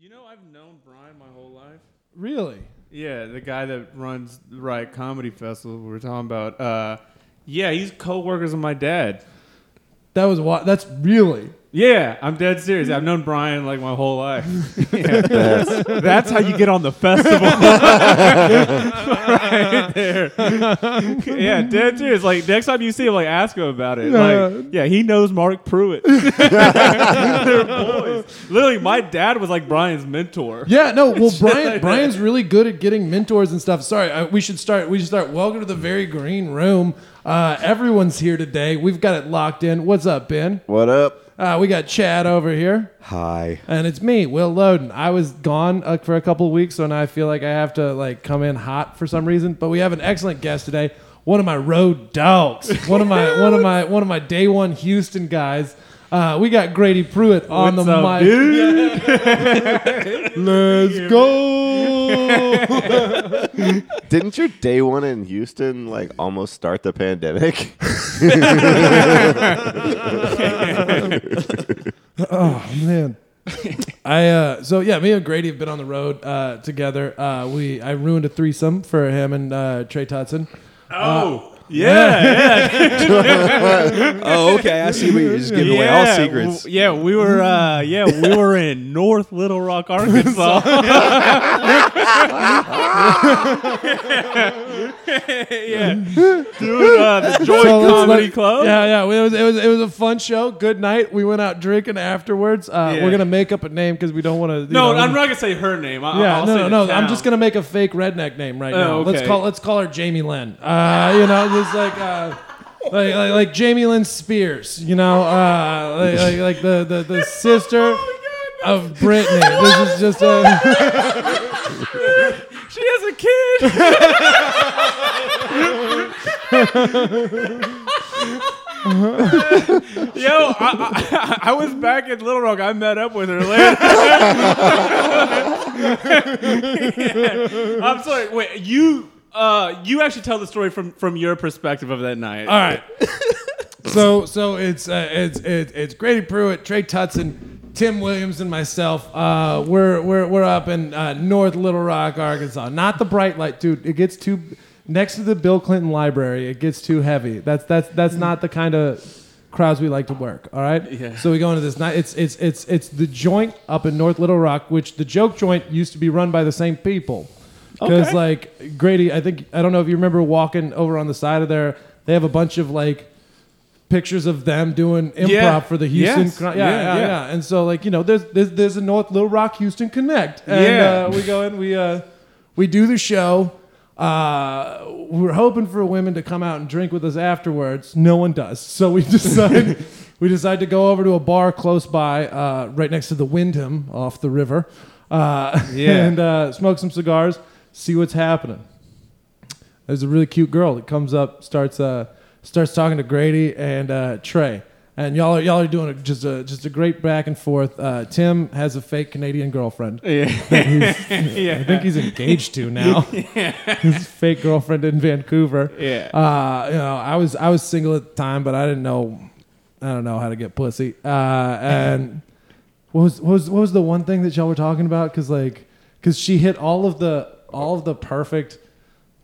You know, I've known Brian my whole life. Really? Yeah, the guy that runs the Riot Comedy Festival we were talking about. Uh, yeah, he's co-workers of my dad. That was what. That's really. Yeah, I'm dead serious. I've known Brian like my whole life. That's, That's how you get on the festival. right there. yeah, dead serious. Like next time you see him, like ask him about it. Like, yeah, he knows Mark Pruitt. They're boys. Literally, my dad was like Brian's mentor. Yeah. No. Well, Brian. Brian's really good at getting mentors and stuff. Sorry. I, we should start. We should start. Welcome to the very green room. Uh, everyone's here today. We've got it locked in. What's up, Ben? what up? Uh, we got Chad over here. Hi. And it's me, Will Loden. I was gone uh, for a couple of weeks, so now I feel like I have to like come in hot for some reason. But we have an excellent guest today. One of my road dogs. One of my one of my one of my day one Houston guys. Uh, we got Grady Pruitt on What's the up, mic. dude? Let's go. Didn't your day one in Houston like almost start the pandemic? oh man. I uh, so yeah, me and Grady have been on the road uh, together. Uh, we I ruined a threesome for him and uh, Trey Tutson. Oh, yeah, yeah. Oh, okay. I see. What you're just giving away all secrets. w- yeah, we were. Uh, yeah, we were in North Little Rock, Arkansas. yeah, doing uh, the Joy So let's Comedy let- Club. Yeah, yeah. It was it was it was a fun show. Good night. We went out drinking afterwards. Uh, Yeah. We're gonna make up a name because we don't want to. No, I'm not gonna say her name. I, Yeah, I'll no, say no, the no. I'm town. just gonna make a fake redneck name right Oh, now. Let's okay. call let's call her Jamie Lynn. Uh, you know, just like uh, like, like like Jamie Lynn Spears. You know, uh, like, like like the the the sister of Britney. This is just a. She has a kid. Yo, I, I, I was back in Little Rock. I met up with her later. Yeah. I'm sorry. Wait, you uh, you actually tell the story from from your perspective of that night. All right. so so it's uh, it's it's it's Grady Pruitt, Trey Tutson, Tim Williams, and myself. Uh, we're we're we're up in uh, North Little Rock, Arkansas. Not the bright light, dude. It gets too next to the Bill Clinton Library. It gets too heavy. That's that's that's not the kind of crowds we like to work. All right. Yeah. So we go into this night. It's it's it's it's the joint up in North Little Rock, which the joke joint used to be run by the same people. Because Okay. like Grady, I think I don't know if you remember walking over on the side of there. They have a bunch of like pictures of them doing improv Yeah. for the Houston. Yes. yeah, yeah, yeah. yeah. And so like you know, there's there's, there's a North Little Rock Houston connect, and Yeah. uh, we go in, we uh, we do the show. Uh, we're hoping for women to come out and drink with us afterwards. No one does, so we decide we decide to go over to a bar close by, uh, right next to the Wyndham off the river, uh, Yeah. and uh, smoke some cigars, see what's happening. There's a really cute girl that comes up, starts uh, starts talking to Grady and uh, Trey, and y'all are y'all are doing a, just a just a great back and forth. Uh, Tim has a fake Canadian girlfriend. Yeah. I think he's engaged to now. yeah. His fake girlfriend in Vancouver. Yeah. Uh, you know, I was I was single at the time, but I didn't know I don't know how to get pussy. Uh, and what was what was what was the one thing that y'all were talking about? Because like, because she hit all of the all of the perfect.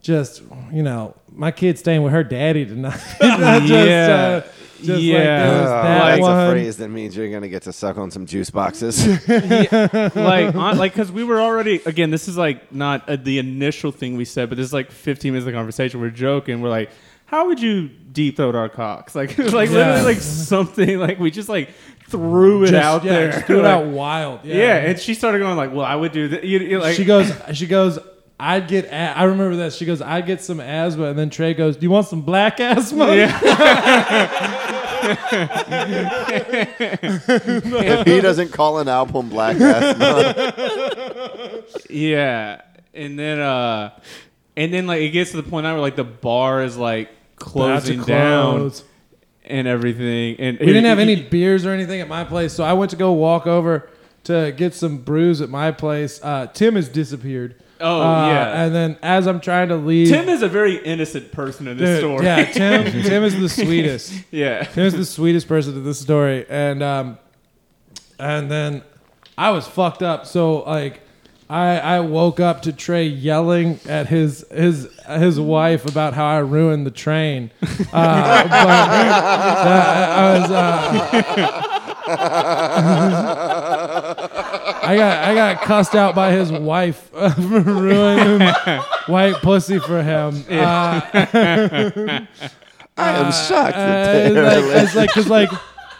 Just you know, my kid's staying with her daddy tonight. Just, Yeah. uh, just Yeah. there was Uh, that that's one. a phrase that means you're gonna get to suck on some juice boxes. like, on, like, because we were already again. This is like not uh, the initial thing we said, but this is like 15 minutes of conversation. We're joking. We're like, how would you deep throat our cocks? Like, it was like Yeah. literally like something like we just like threw it Just- out yeah, there. threw it Like, out wild. Yeah. and she started going like, well, I would do that. You, you like, she goes, she goes, I'd get, a- I remember that. She goes, I'd get some asthma. And then Trey goes, Do you want some black asthma? Yeah. if he doesn't call an album Black Asthma, Yeah, and then uh, and then like it gets to the point now where like the bar is like About to closing down close. and everything, and We didn't have any beers or anything at my place. So I went to go walk over to get some brews at my place. Uh, Tim has disappeared. Oh, Uh, yeah. And then as I'm trying to leave. Tim is a very innocent person in this Dude, story. Yeah, Tim, Tim is the sweetest. yeah. Tim is the sweetest person in this story. And, um, and then I was fucked up. So like, I I woke up to Trey yelling at his his his wife about how I ruined the train. Uh, but, uh, I was. Uh, I got I got cussed out by his wife uh, for ruining white pussy for him. Uh, I am shocked. uh, that it's like, Lynn- it's like, cause like,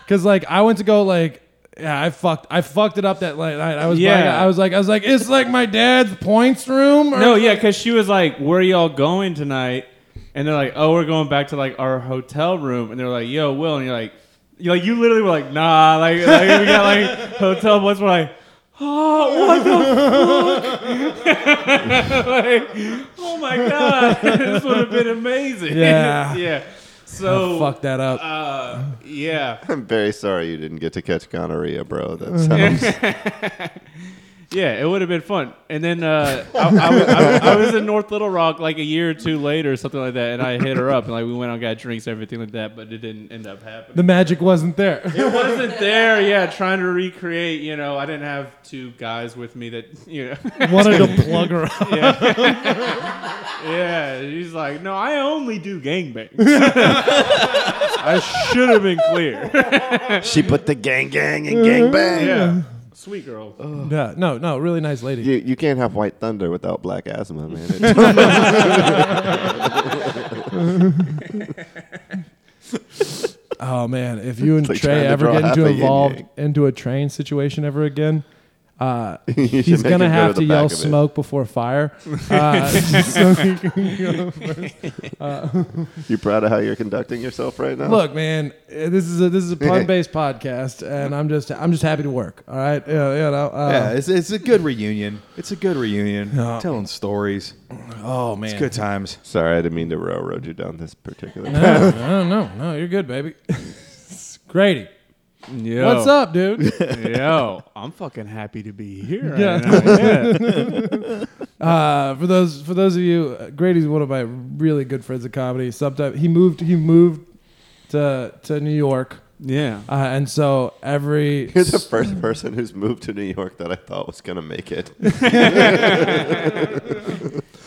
cause like, I went to go like, yeah, I fucked, I fucked it up that night. I was, Yeah. yeah. I was like, I was like, it's like my dad's points room. Or, No, yeah, because she was like, "Where y'all going tonight?" And they're like, "Oh, we're going back to like our hotel room." And they're like, "Yo, Will," and you're like, "You like you literally were like, nah, like, like we got like hotel boys were like." Oh, what the fuck? like, oh my god, this would have been amazing. Yeah. yeah. So, fuck that up. uh, yeah, I'm very sorry you didn't get to catch gonorrhea, bro. That sounds. Yeah, it would have been fun. And then uh, I, I, was- I, I was in North Little Rock like a year or two later, or something like that, and I hit her up, and like we went out, and got drinks, everything like that, but it didn't end up happening. the magic wasn't there. It wasn't there, yeah. Trying to recreate, you know, I didn't have two guys with me that, you know, Wanted to plug her up. yeah. She's like, no, I only do gangbangs. I should have been clear. she put the gang gang and gang bang. yeah, sweet girl. Yeah, no, no, really nice lady. You, you can't have white thunder without black asthma, man. It's- Oh man, if you and like Trey trying to ever draw get half into a yin involved yang. into a train situation ever again, uh, he's gonna him go have the to yell "smoke before fire." Uh, so he can go first. You proud of how you're conducting yourself right now? Look, man, uh, this is a this is a pun based podcast, and I'm just I'm just happy to work. All right, yeah, you know. Uh, yeah, it's, it's a good reunion. It's a good reunion. Yeah. Telling stories. oh man, It's good times. Sorry, I didn't mean to railroad you down this particular. No, no, no, no, you're good, baby. Grady, Yo. what's up, dude? Yo, I'm fucking happy to be here. Yeah. Right now. yeah. Uh, for those for those of you, uh, Grady's one of my really good friends of comedy. Sometimes he moved he moved to to New York, yeah. uh, and so every You're the first person who's moved to New York that I thought was gonna make it.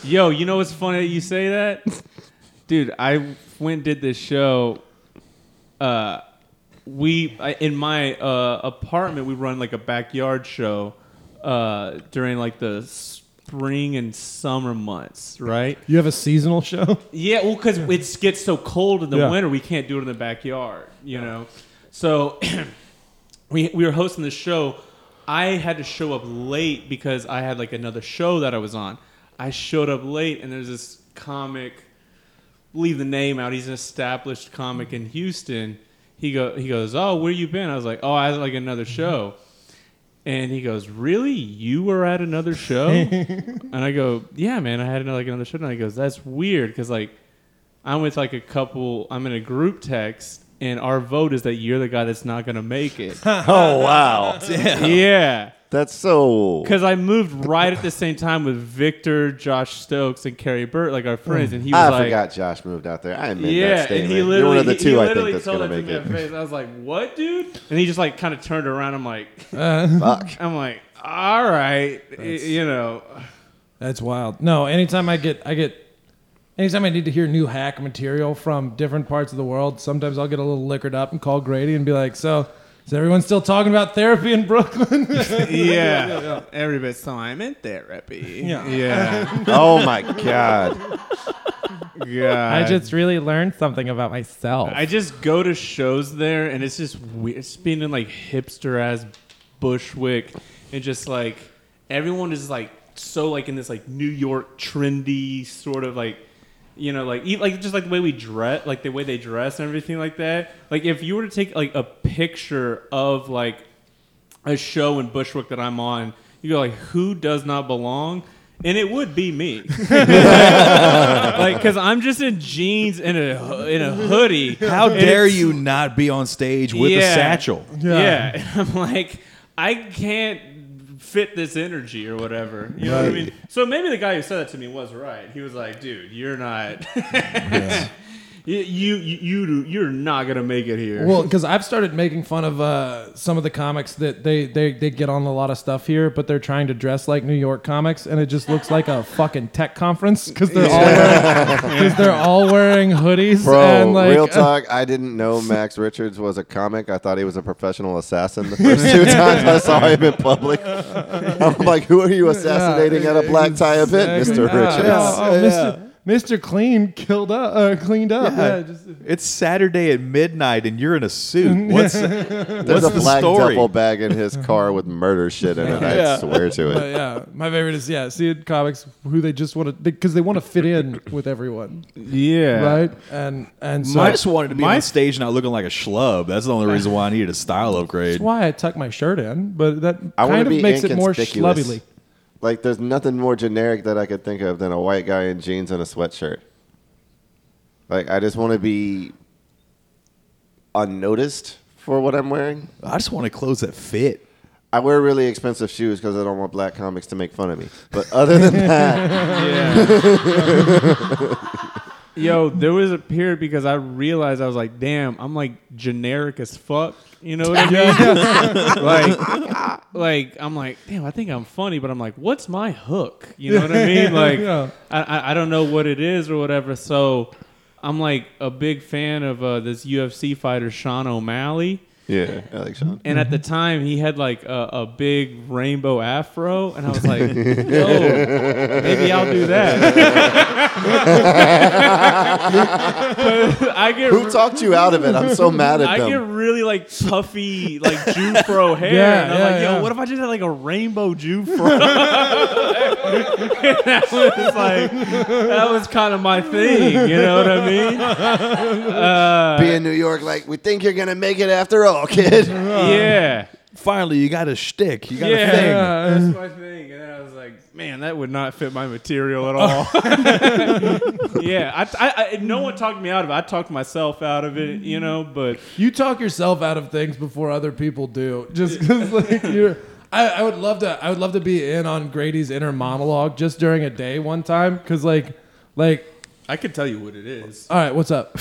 Yo, you know what's funny that you say that? Dude, I went and did this show. Uh, we I, in my uh, apartment we run like a backyard show uh, during like the spring and summer months, right? you have a seasonal show. Yeah, well, because it gets so cold in the Yeah. winter, we can't do it in the backyard, you know. So we we were hosting the show. I had to show up late because I had like another show that I was on. I showed up late, and there's this comic. Leave the name out. He's an established comic in Houston. He go he goes, oh, where you been? I was like, oh, I had like another mm-hmm. show. And he goes, "Really? You were at another show?" and I go, "Yeah, man, I had another, like another show." And he goes, "That's weird because like I'm with like a couple. I'm in a group text, and our vote is that you're the guy that's not gonna make it." oh wow, yeah, that's so. because I moved right at the same time with Victor, Josh Stokes, and Carrie Burt, like our friends, and he was like, I like, forgot Josh moved out there. I admit Yeah, that and statement. he You're literally one of the he- two he I literally think that's told gonna that to make me it. face. I was like, "What, dude?" And he just like kind of turned around. I'm like, Fuck. I'm like, "All right, y- you know." That's wild. No, anytime I get I get anytime I need to hear new hack material from different parts of the world, sometimes I'll get a little liquored up and call Grady and be like, "So, is everyone still talking about therapy in Brooklyn?" yeah, every bit. So I'm in therapy. Yeah. yeah, oh my god. yeah. I just really learned something about myself. I just go to shows there, and it's just weird. It's being in like hipster ass Bushwick, and just like everyone is like so like in this like New York trendy sort of like. You know, like e- like just like the way we dress, like the way they dress and everything like that. Like if you were to take like a picture of like a show in Bushwick that I'm on, you go like, who does not belong? And it would be me, like because I'm just in jeans and a in a hoodie. How And dare it's- you not be on stage with a Yeah. satchel? Yeah. And I'm like, I can't fit this energy or whatever. You know what I mean? So maybe the guy who said that to me was right. He was like, dude, you're not. You you you you- you're not gonna make it here. Well, because I've started making fun of uh, some of the comics that they, they they get on a lot of stuff here, but they're trying to dress like New York comics, and it just looks like a fucking tech conference because they're all wearing, cause they're all wearing hoodies. Bro, and like, real talk. I didn't know Max Richards was a comic. I thought he was a professional assassin the first two times I saw him in public. I'm like, who are you assassinating at a black tie event, Mr. Richards? yeah. Oh, Yeah. Mr. Mr. Clean killed up, uh, cleaned up. Yeah. Yeah, just, It's Saturday at midnight and you're in a suit. What's There's what's a the black story? duffel bag in his car with murder shit in it. I Yeah. swear to but it. yeah, my favorite is yeah, seeing comics who they just want to because they want to fit in with everyone, yeah, right? And and so I just wanted to be My- on stage not looking like a schlub. That's the only reason why I needed a style upgrade. That's why I tuck my shirt in, but that I wanna kind of be makes it more inconspicuous. schlubbily. Like, there's nothing more generic that I could think of than a white guy in jeans and a sweatshirt. Like, I just want to be unnoticed for what I'm wearing. I just wanted clothes that fit. I wear really expensive shoes because I don't want black comics to make fun of me. But other than that, Yo, there was a period because I realized I was like, damn, I'm like generic as fuck. You know what I mean? like, like I'm like, damn, I think I'm funny, but I'm like, what's my hook? You know what I mean? Like, Yeah. I, I I don't know what it is or whatever. So I'm like a big fan of uh, this UFC fighter Sean O'Malley. Yeah, I like Sean. And at the time, he had like a, a big rainbow afro, and I was like, "Yo, maybe I'll do that." I get Who talked you out of it? I'm so mad at you. I get really like puffy, like Jewfro hair, Yeah, and I'm yeah, like, "Yo, yeah. what if I just had like a rainbow Jewfro?" that was like that was kind of my thing, you know what I mean? Uh, Be in New York, like we think you're gonna make it after all, kid. yeah. Finally, you got a shtick. You got Yeah. a thing. That's my thing. And then I was like, man, that would not fit my material at all. yeah. I, I, I, no one talked me out of it. I talked myself out of it, you know, but You talk yourself out of things before other people do, just because like you're. I, I would love to. I would love to be in on Grady's inner monologue just during a day one time, because like, like, I could tell you what it is. all right, what's up?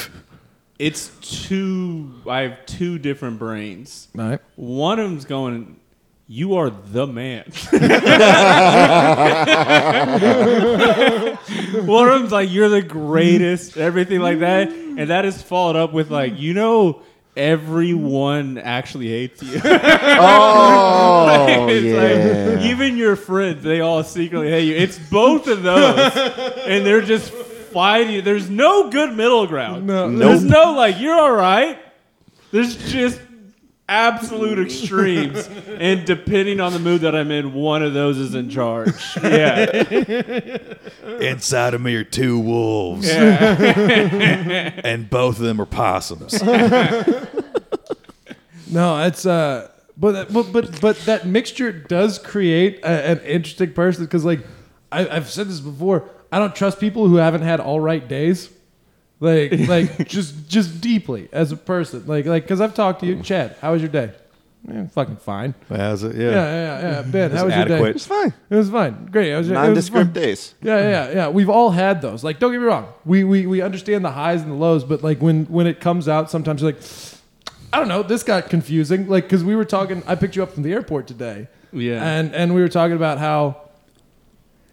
It's two, I have two different brains. All right. One of them's going, you are the man. One of them's like, you're the greatest, everything like that. And that is followed up with like, you know, everyone actually hates you. Oh it's yeah. like even your friends, they all secretly hate you. It's both of those, and they're just fighting. There's no good middle ground. No. There's no like you're all right. There's just absolute extremes, and depending on the mood that I'm in, one of those is in charge. Yeah, Inside of me are two wolves, yeah. and both of them are possums. No, it's uh, but but but but that mixture does create a, an interesting person because like I, I've said this before, I don't trust people who haven't had all right days, like like just just deeply as a person, like like because I've talked to you, Chad. How was your day? Eh, fucking fine. How's it? Yeah, yeah, yeah. Ben, how was your adequate. day? It's fine. It was fine. Great. It was, it was Nondescript fun. days. Yeah, yeah, yeah. We've all had those. Like, don't get me wrong. We we we understand the highs and the lows, but like when when it comes out, sometimes you're like, I don't know. This got confusing. Like, because we were talking. I picked you up from the airport today. Yeah. And and we were talking about how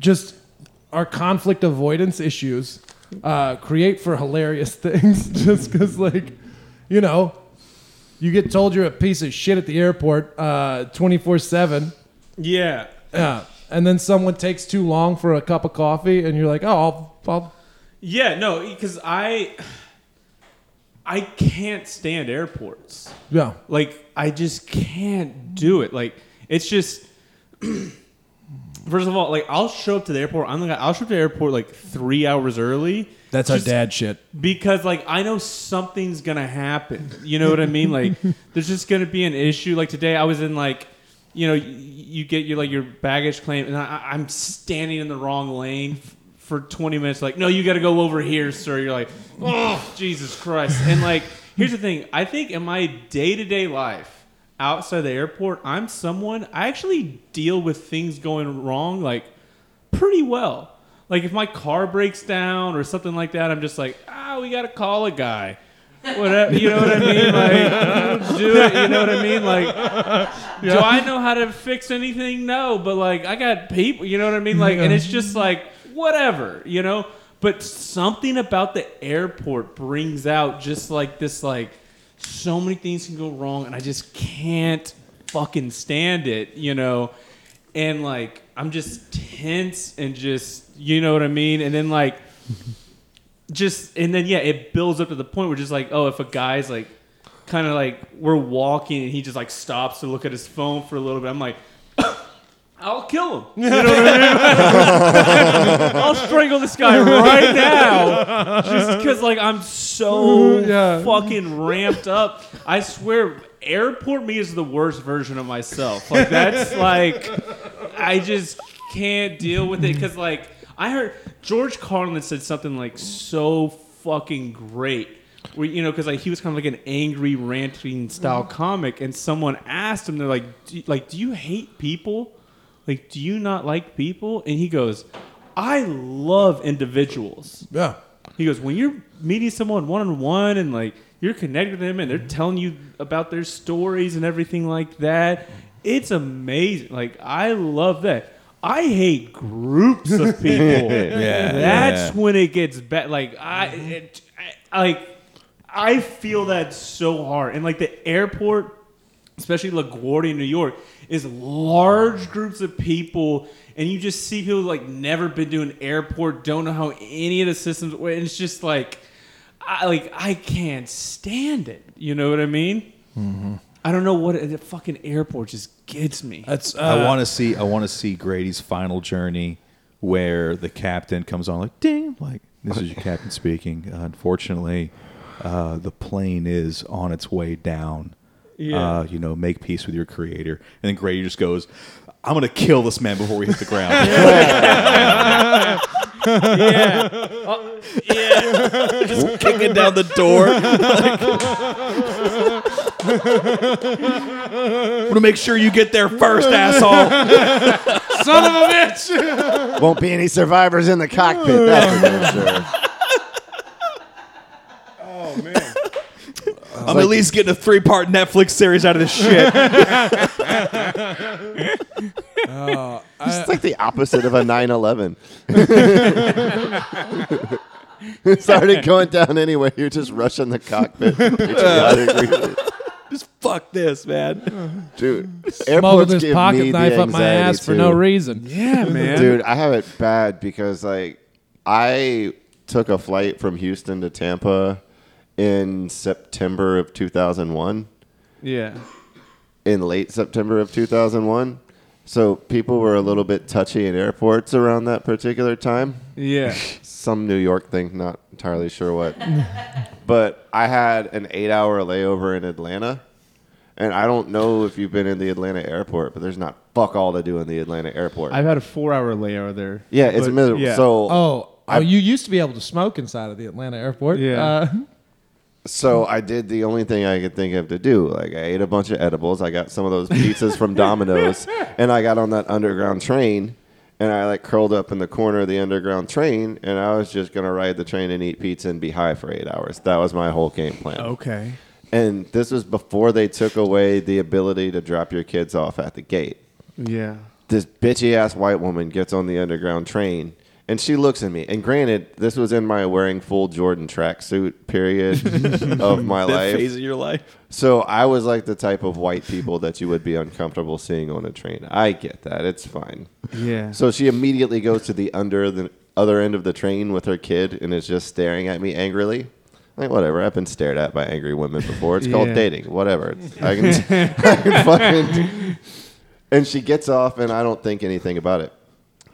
just our conflict avoidance issues uh, create for hilarious things. just because, like, you know, you get told you're a piece of shit at the airport twenty four seven. yeah. Yeah. And then someone takes too long for a cup of coffee, and you're like, oh, I'll, I'll Yeah, no, because I I can't stand airports. yeah. Like I just can't do it. Like it's just first of all, like I'll show up to the airport. I'm the guy. I'll show up to the airport like three hours early. That's our just dad shit. because like I know something's gonna happen. You know what I mean? Like there's just gonna be an issue. Like today, I was in like. You know, you, you get your like your baggage claim, and I, I'm standing in the wrong lane f- for 20 minutes. Like, no, you got to go over here, sir. You're like, oh, Jesus Christ! And like, here's the thing: I think in my day to day life outside the airport, I'm someone I actually deal with things going wrong like pretty well. Like if my car breaks down or something like that, I'm just like, ah, we gotta call a guy. Whatever, you know what I mean? Like, do it. You know what I mean? Like, do I know how to fix anything? No, but like, I got people. You know what I mean? Like, and it's just like whatever, you know. But something about the airport brings out just like this, like, so many things can go wrong, and I just can't fucking stand it, you know. And like, I'm just tense and just, you know what I mean? And then like just and then yeah, it builds up to the point where just like, oh, if a guy's like kind of like we're walking and he just like stops to look at his phone for a little bit, I'm like, I'll kill him. You know what I mean? I'll strangle this guy right now, just because like I'm so Yeah. fucking ramped up. I swear, airport me is the worst version of myself. Like that's like, I just can't deal with it because like I heard George Carlin said something like so fucking great. Where, you know, because like he was kind of like an angry, ranting style comic, and someone asked him, "They're like, do, like, do you hate people? Like, do you not like people?" And he goes, "I love individuals." Yeah. He goes, when you're meeting someone one on one and like you're connected with them and they're telling you about their stories and everything like that, it's amazing. Like I love that. I hate groups of people. Yeah, that's yeah. when it gets bad. Like I, it, I, like I feel that so hard. And like the airport, especially LaGuardia, New York, is large groups of people, and you just see people like never been to an airport, don't know how any of the systems work. And it's just like, I like I can't stand it. You know what I mean? I don't know what the fucking airport just gets me. That's uh, I want to see. I want to see Grady's final journey, where the captain comes on like ding, like this is your captain speaking. Uh, unfortunately, uh, the plane is on its way down. Yeah. Uh, you know, make peace with your creator, and then Grady just goes, "I'm gonna kill this man before we hit the ground." yeah, Uh, yeah. just kicking down the door. I'm gonna make sure you get there first, asshole. son of a bitch. Won't be any survivors in the cockpit. That's for damn sure. oh man. I'm at least getting a three part Netflix series out of this shit. Uh, it's like the opposite of a 9/11. Started going down anyway. You're just rushing the cockpit. Just fuck this, man. Dude, Smoking airports this give pocket me the knife up my anxiety, ass for no reason. Yeah, man. Dude, I have it bad because like I took a flight from Houston to Tampa in September of 2001, Yeah. in late September of 2001. So people were a little bit touchy in airports around that particular time. Yeah. Some New York thing, not entirely sure what. but I had an 8-hour layover in Atlanta. And I don't know if you've been in the Atlanta airport, but there's not fuck all to do in the Atlanta airport. I've had a four-hour layover there. yeah, it's But, miserable. yeah. So Oh, I- oh, you used to be able to smoke inside of the Atlanta airport. Yeah. Uh, So I did the only thing I could think of to do. Like I ate a bunch of edibles. I got some of those pizzas from Domino's, and I got on that underground train, and I like curled up in the corner of the underground train, and I was just gonna ride the train and eat pizza and be high for eight hours. That was my whole game plan. okay. And this was before they took away the ability to drop your kids off at the gate. Yeah. This bitchy ass white woman gets on the underground train. And she looks at me. And granted, this was in my wearing full Jordan tracksuit period of my life. phase of your life. So I was like the type of white people that you would be uncomfortable seeing on a train. I get that. It's fine. Yeah. So she immediately goes to the under the other end of the train with her kid and is just staring at me angrily. Like whatever. I've been stared at by angry women before. It's called dating. Whatever. It's, I can, I can fucking. And she gets off, and I don't think anything about it.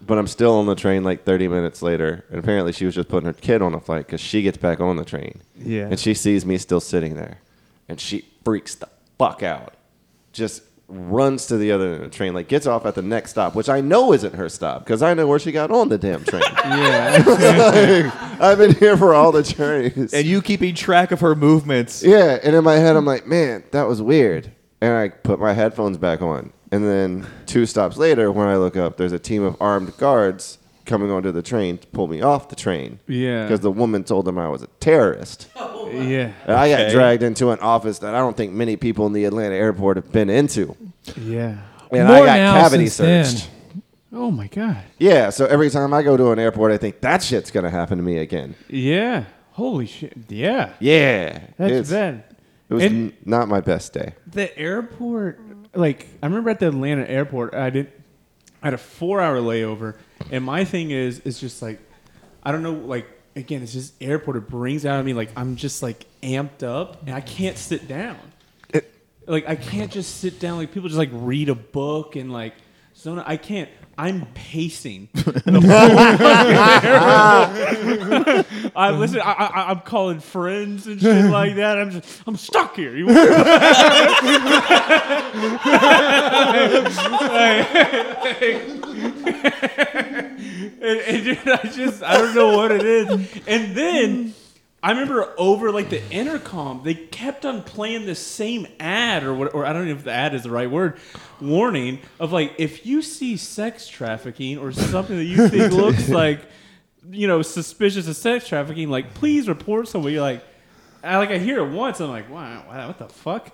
But I'm still on the train like 30 minutes later, and apparently she was just putting her kid on a flight because she gets back on the train. Yeah. And she sees me still sitting there, and she freaks the fuck out. Just runs to the other end of the train, like gets off at the next stop, which I know isn't her stop because I know where she got on the damn train. yeah. I've been here for all the journeys. And you keeping track of her movements. Yeah, and in my head, I'm like, man, that was weird. And I put my headphones back on. And then two stops later, when I look up, there's a team of armed guards coming onto the train to pull me off the train. Yeah. Because the woman told them I was a terrorist. Oh, yeah. And I got Okay. dragged into an office that I don't think many people in the Atlanta airport have been into. Yeah. And More I got now cavity since then. searched. Oh my god. Yeah, so every time I go to an airport, I think that shit's gonna happen to me again. Yeah. Holy shit. Yeah. Yeah, That's it's- bad. It was And- n- not my best day. The airport, like I remember at the Atlanta airport, I did, I had a four-hour layover, and my thing is, is just like, I don't know, like again, it's just airport. It brings out of me like I'm just like amped up, and I can't sit down. like I can't just sit down. Like people just like read a book and like, so I can't. I'm pacing. The whole fucking I listen. I, I, I'm calling friends and shit like that. I'm just. I'm stuck here. You and, and dude, I just I don't know what it is. And then I remember over like the intercom, they kept on playing the same ad or what, or I don't know if the ad is the right word, warning of like if you see sex trafficking or something that you think looks like you know suspicious of sex trafficking, like please report somebody. You're like, I like I hear it once, I'm like, wow, wow what the fuck?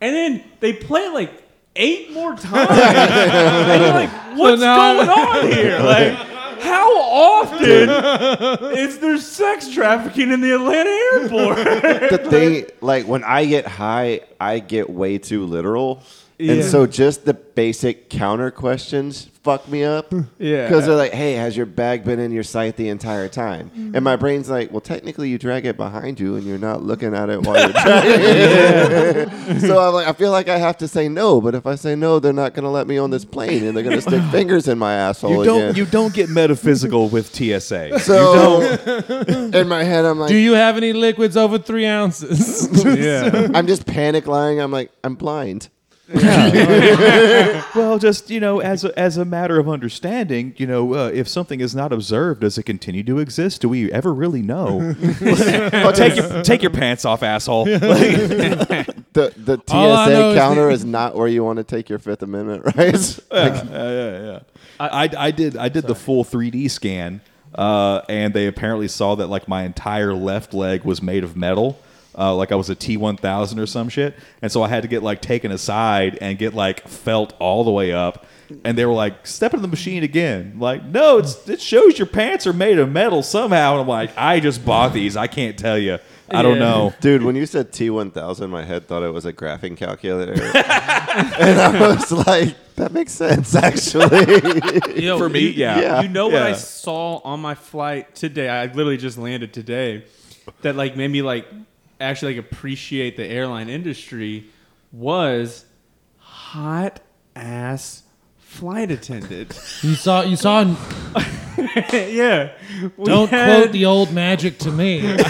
And then they play it like eight more times. and you're like, what's going on here? Like, how often is there sex trafficking in the Atlanta airport? the thing, like when I get high, I get way too literal, and Yeah. so just the basic counter questions fuck me up. Yeah. because they're like, "Hey, has your bag been in your sight the entire time?" And my mm. brain's like, "Well, technically, you drag it behind you, and you're not looking at it while you're dragging it." so I'm like, I feel like I have to say no, but if I say no, they're not going to let me on this plane, and they're going to stick fingers in my asshole You don't again. you don't get metaphysical with TSA. so in my head, I'm like, Do you have any liquids over three ounces? yeah. I'm just panic lying. I'm like, I'm blind. Well, just you know, as a, as a matter of understanding, you know, uh, if something is not observed, does it continue to exist? Do we ever really know? oh, take your take your pants off, asshole. Like, The the All I know TSA is counter the- is not where you want to take your Fifth Amendment rights. Like, yeah, yeah, yeah. I, I did I did the full 3D scan, uh, and they apparently saw that like my entire left leg was made of metal. Uh, like I was a T1000 or some shit, and so I had to get like taken aside and get like felt all the way up. And they were like, "Step into the machine again." Like, no, it's, it shows your pants are made of metal somehow. And I'm like, I just bought these. I can't tell you. I don't Yeah. know. dude, when you said T1000, my head thought it was a graphing calculator, and I was like, that makes sense actually. Yo, For me, you- yeah. Yeah. You know what I saw on my flight today? I literally just landed today. That like made me like actually like appreciate the airline industry was hot ass flight attendant. you saw you saw yeah. Don't had- quote the old magic to me. I was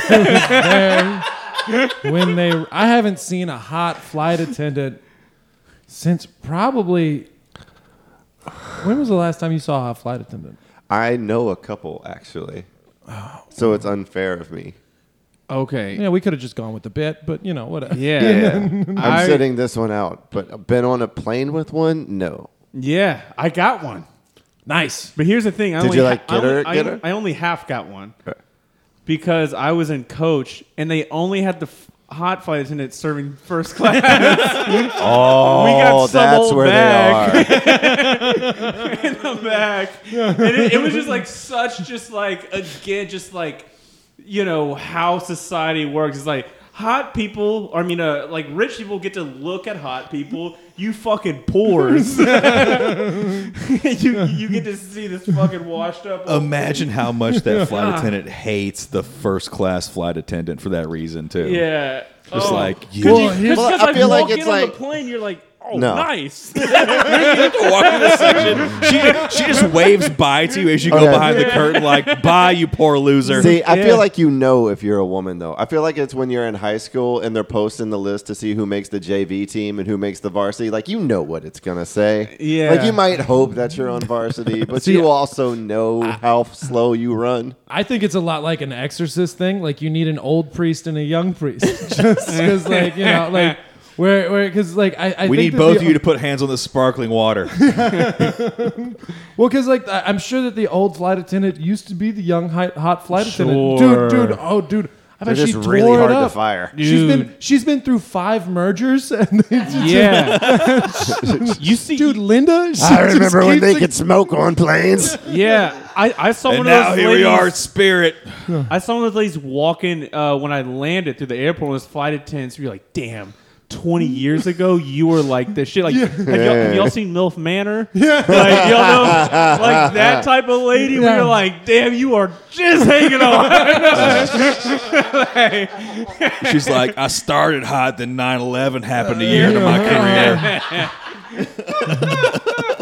there when they I haven't seen a hot flight attendant since probably when was the last time you saw a hot flight attendant? I know a couple actually, so it's unfair of me. Okay. Yeah, we could have just gone with the bit, but you know, whatever. Yeah. Yeah, I'm I- sitting this one out, but been on a plane with one? No. Yeah, I got one. Nice. But here's the thing. I Did only you, like, I get her- only- I, get her? I only half got one because I was in coach and they only had the f- hot flight attendant serving first class. Oh, We got some that's old where bag. they are. in the back. And it, it was just like such, just like again, just like you know how society works. It's like hot people. I mean, uh, like rich people get to look at hot people. You fucking pores. you you get to see this fucking washed up. Imagine how much that flight attendant hates the first class flight attendant for that reason too. Yeah. Just Oh. like, Cause you- you, Well, cause, here's- Well, cause I feel like it's on like- the plane, you're like, oh, No. nice. walk in the section. She, she just waves bye to you as you go Okay. behind the curtain, like, bye, you poor loser. See, I Yeah. feel like you know if you're a woman, though. I feel like it's when you're in high school and they're posting the list to see who makes the JV team and who makes the varsity. Like, you know what it's going to say. Yeah. Like, you might hope that you're on varsity, but See, you also know how slow you run. I think it's a lot like an exorcist thing. Like you need an old priest and a young priest, just because, like you know, like Where, where, because like I, I we think need both the- of you to put hands on the sparkling water. Well, because like I- I'm sure that the old flight attendant used to be the young hot, hot flight attendant. Dude, dude, oh, dude. I They're she just really tore it hard to up. fire. She's been she's been through five mergers, and they just, Yeah. you see, dude, Linda. she I just remember when keeps they it- could smoke on planes. yeah. I, I saw and one now of those here ladies, we are, Spirit. I saw one of those ladies walking uh, when I landed through the airport. With flight attendants. You're like, damn. 20 years ago, you were like this shit. Like, have, y'all, have y'all seen MILF Manor? Yeah. Like, y'all know, like that type of lady where you're like, damn, you are just hanging on. She's like, I started hot, then 9 11 happened a year into my career.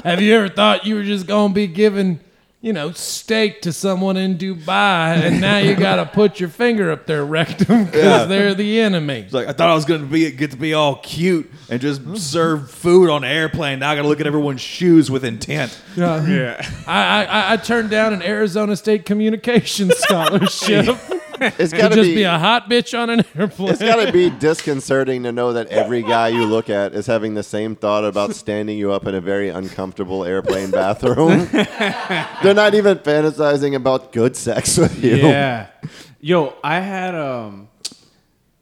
Have you ever thought you were just gonna be giving, you know, steak to someone in Dubai, and now you gotta put your finger up their rectum because Yeah. they're the enemy? She's like, I thought I was going to be get to be all cute and just mm-hmm. serve food on the airplane. Now I got to look at everyone's shoes with intent. Yeah. yeah. I, I I turned down an Arizona State Communications scholarship It's got to just be. be a hot bitch on an airplane. it's got to be disconcerting to know that every guy you look at is having the same thought about standing you up in a very uncomfortable airplane bathroom. They're not even fantasizing about good sex with you. Yeah. Yo, I had um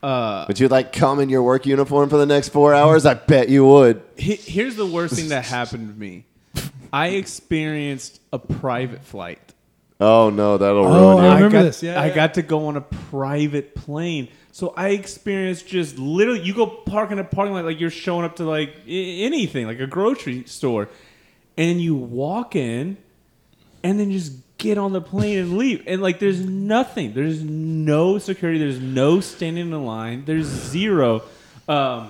uh Would you like come in your work uniform for the next four hours? I bet you would. he, here's the worst thing that happened to me. I experienced a private flight. Oh no, that'll Oh, ruin I you. remember got, this. Yeah, I yeah. got to go on a private plane. So I experienced just literally you go park in a parking lot like you're showing up to like anything, like a grocery store. And you walk in and then just get on the plane and leave. And like there's nothing. There's no security. There's no standing in line. There's zero. Um,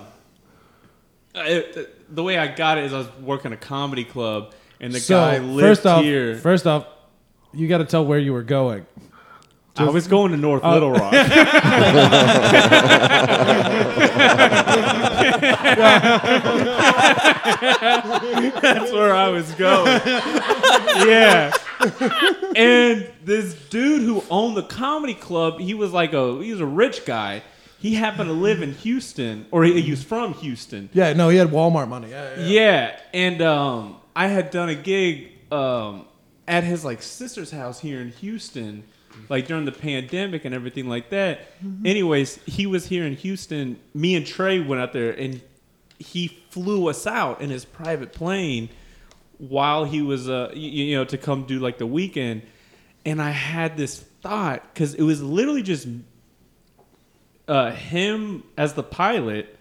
I- the way I got it is I was working a comedy club and the so guy lived first off, here. first off, you got to tell where you were going. I was going to North Little Rock. That's where I was going. Yeah. And this dude who owned the comedy club, he was like a he was a rich guy. He happened to live in Houston, or he, he was from Houston. Yeah, no, he had Walmart money. Yeah, yeah. Yeah, and um, I had done a gig um, at his like sister's house here in Houston, like during the pandemic and everything like that. Anyways, he was here in Houston. Me and Trey went out there, and he flew us out in his private plane while he was, uh, you, you know, to come do like the weekend. And I had this thought because it was literally just uh, him as the pilot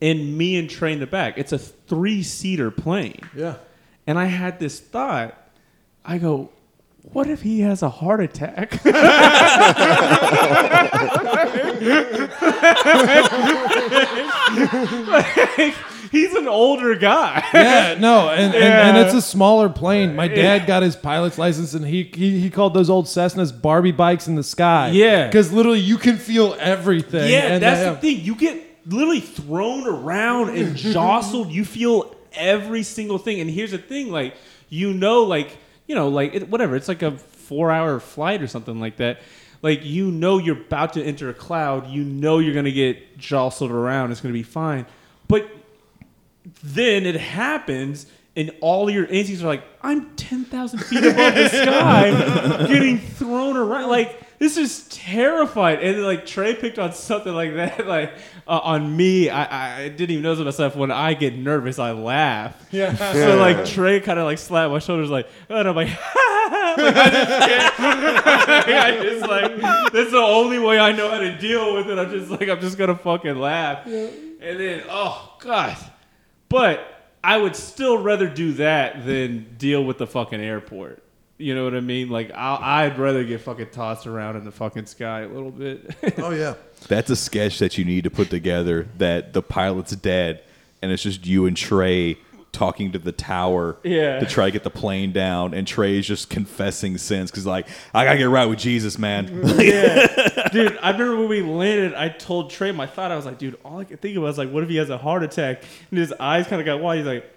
and me and Trey in the back. It's a three seater plane. yeah. And I had this thought. I go, what if he has a heart attack? Like, he's an older guy. yeah, no, and, and, and it's a smaller plane. My dad got his pilot's license, and he he, he called those old Cessnas Barbie bikes in the sky. Yeah. because literally you can feel everything. Yeah, that's they the thing. You get literally thrown around and jostled. You feel every single thing. And here's the thing, like you know, like you know, like it, whatever. It's like a four-hour flight or something like that. Like you know, you're about to enter a cloud. You know, you're gonna get jostled around. It's gonna be fine. But then it happens. And all your instincts are like, I'm 10,000 feet above the sky, getting thrown around. Like, this is terrified. And like, Trey picked on something like that, like, uh, on me. I, I didn't even notice myself. When I get nervous, I laugh. Yeah. So, like, Trey kind of like slapped my shoulders, like, oh, and I'm like, like, I just can't. I just like, that's the only way I know how to deal with it. I'm just like, I'm just going to fucking laugh. And then, oh, God. But I would still rather do that than deal with the fucking airport. You know what I mean? Like I'll, I'd rather get fucking tossed around in the fucking sky a little bit. Oh yeah. That's a sketch that you need to put together that the pilot's dead and it's just you and Trey talking to the tower Yeah. to try to get the plane down and Trey's just confessing sins because like I gotta get right with Jesus man yeah, dude. I remember when we landed. I told Trey my thought. I was like, dude, all I could think of was like, what if he has a heart attack? And his eyes kind of got wide. He's like,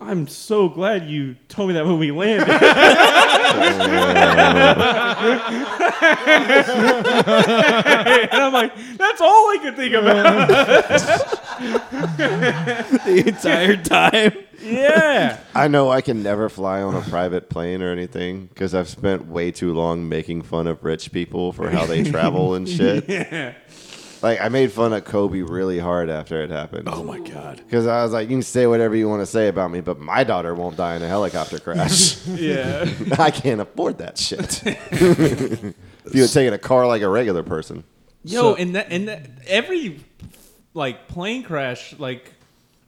I'm so glad you told me that when we landed. and I'm like, that's all I could think about. the entire time. Yeah. I know I can never fly on a private plane or anything because I've spent way too long making fun of rich people for how they travel and shit. Yeah. Like I made fun of Kobe really hard after it happened. Oh my god. Because I was like, you can say whatever you want to say about me, but my daughter won't die in a helicopter crash. Yeah. I can't afford that shit. if you had taken a car like a regular person. Yo, So- and that and that, every like plane crash, like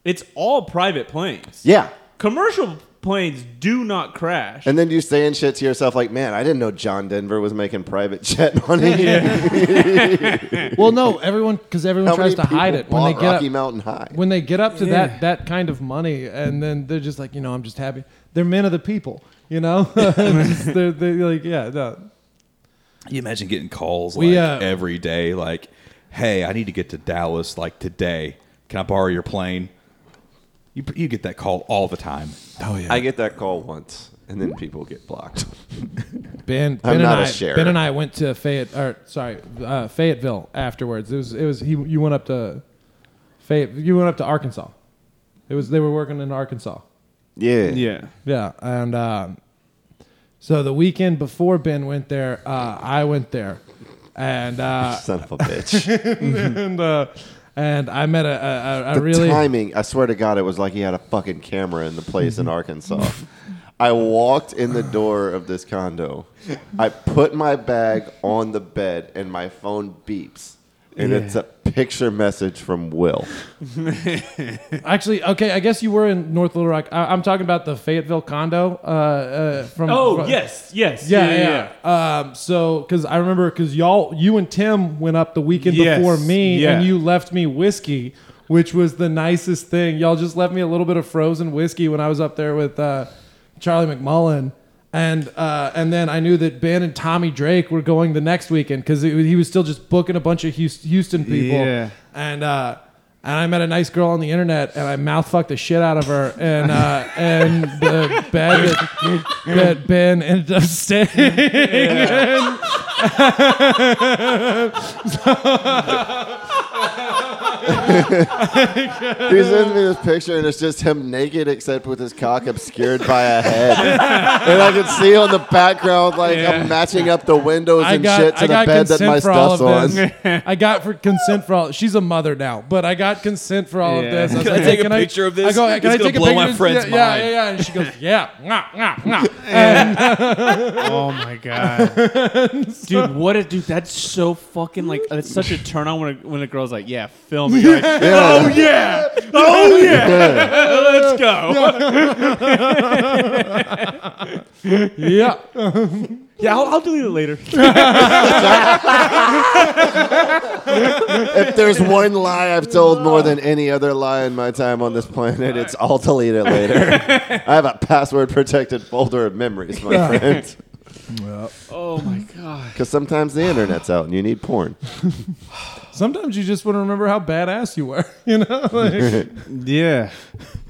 it's all private planes. Yeah. Commercial planes do not crash. And then you saying shit to yourself like, man, I didn't know John Denver was making private jet money. Well, no, everyone because everyone How tries to hide it when they get Rocky up, Mountain High. when they get up to Yeah. that that kind of money, and then they're just like, you know, I'm just happy. They're men of the people, you know. Just- they're, they're like, yeah, no. You imagine getting calls We, uh, every day, like, "Hey, I need to get to Dallas like today. Can I borrow your plane?" You you get that call all the time. Oh yeah. I get that call once, and then people get blocked. Ben, I'm ben and not a I, sharer. Ben and I went to Fayette, or sorry, uh, Fayetteville afterwards. It was, it was. He, you went up to Fayette. You went up to Arkansas. It was. They were working in Arkansas. Yeah. yeah. Yeah, and um, so the weekend before Ben went there, uh, I went there, and uh, Son of a bitch. and uh, and I met a, a, a, the really timing, I swear to God, it was like he had a fucking camera in the place in mm-hmm. Arkansas. I walked in the door of this condo. I put my bag on the bed, and my phone beeps. And it's a picture message from Will. actually okay. I guess you were in North Little Rock. I, I'm talking about the Fayetteville condo. Uh, uh, from Oh from- yes, yes. Yeah, yeah. yeah. Um, so, because I remember, because y'all, you and Tim went up the weekend Yes, before me, yeah. and you left me whiskey, which was the nicest thing. Y'all just left me a little bit of frozen whiskey when I was up there with uh, Charlie McMullen, and uh, and then I knew that Ben and Tommy Drake were going the next weekend because he was still just booking a bunch of Houston, people, Yeah. and. Uh, and I met a nice girl on the internet, and I mouth fucked the shit out of her, and uh, and the bed that, that Ben ended up staying. in. He sends me this picture, and it's just him naked, except with his cock obscured by a head. and I can see on the background, like, I'm matching up the windows I and got, shit to I the got bed that my for all stuff's of on. this. I got for consent for all. She's a mother now, but I got consent for all of Yeah. this. was Can I like, take a "Can picture of this? I go, can I gonna take a blow picture? my of this?" friend's yeah, yeah, mind. yeah, yeah. And she goes, yeah, mwah, mwah, mwah. Oh my god, dude! What a dude! That's so fucking like it's such a turn on when a, when a girl's like, "Yeah, film it." You're like, oh yeah, oh yeah, oh, let's go. yeah. Yeah, I'll, I'll delete it later. If there's one lie I've told more than any other lie in my time on this planet, it's I'll delete it later. I have a password protected folder of memories, my friend. Oh my god. Because sometimes the internet's out and you need porn. Sometimes you just want to remember how badass you were, you know? Like, Yeah,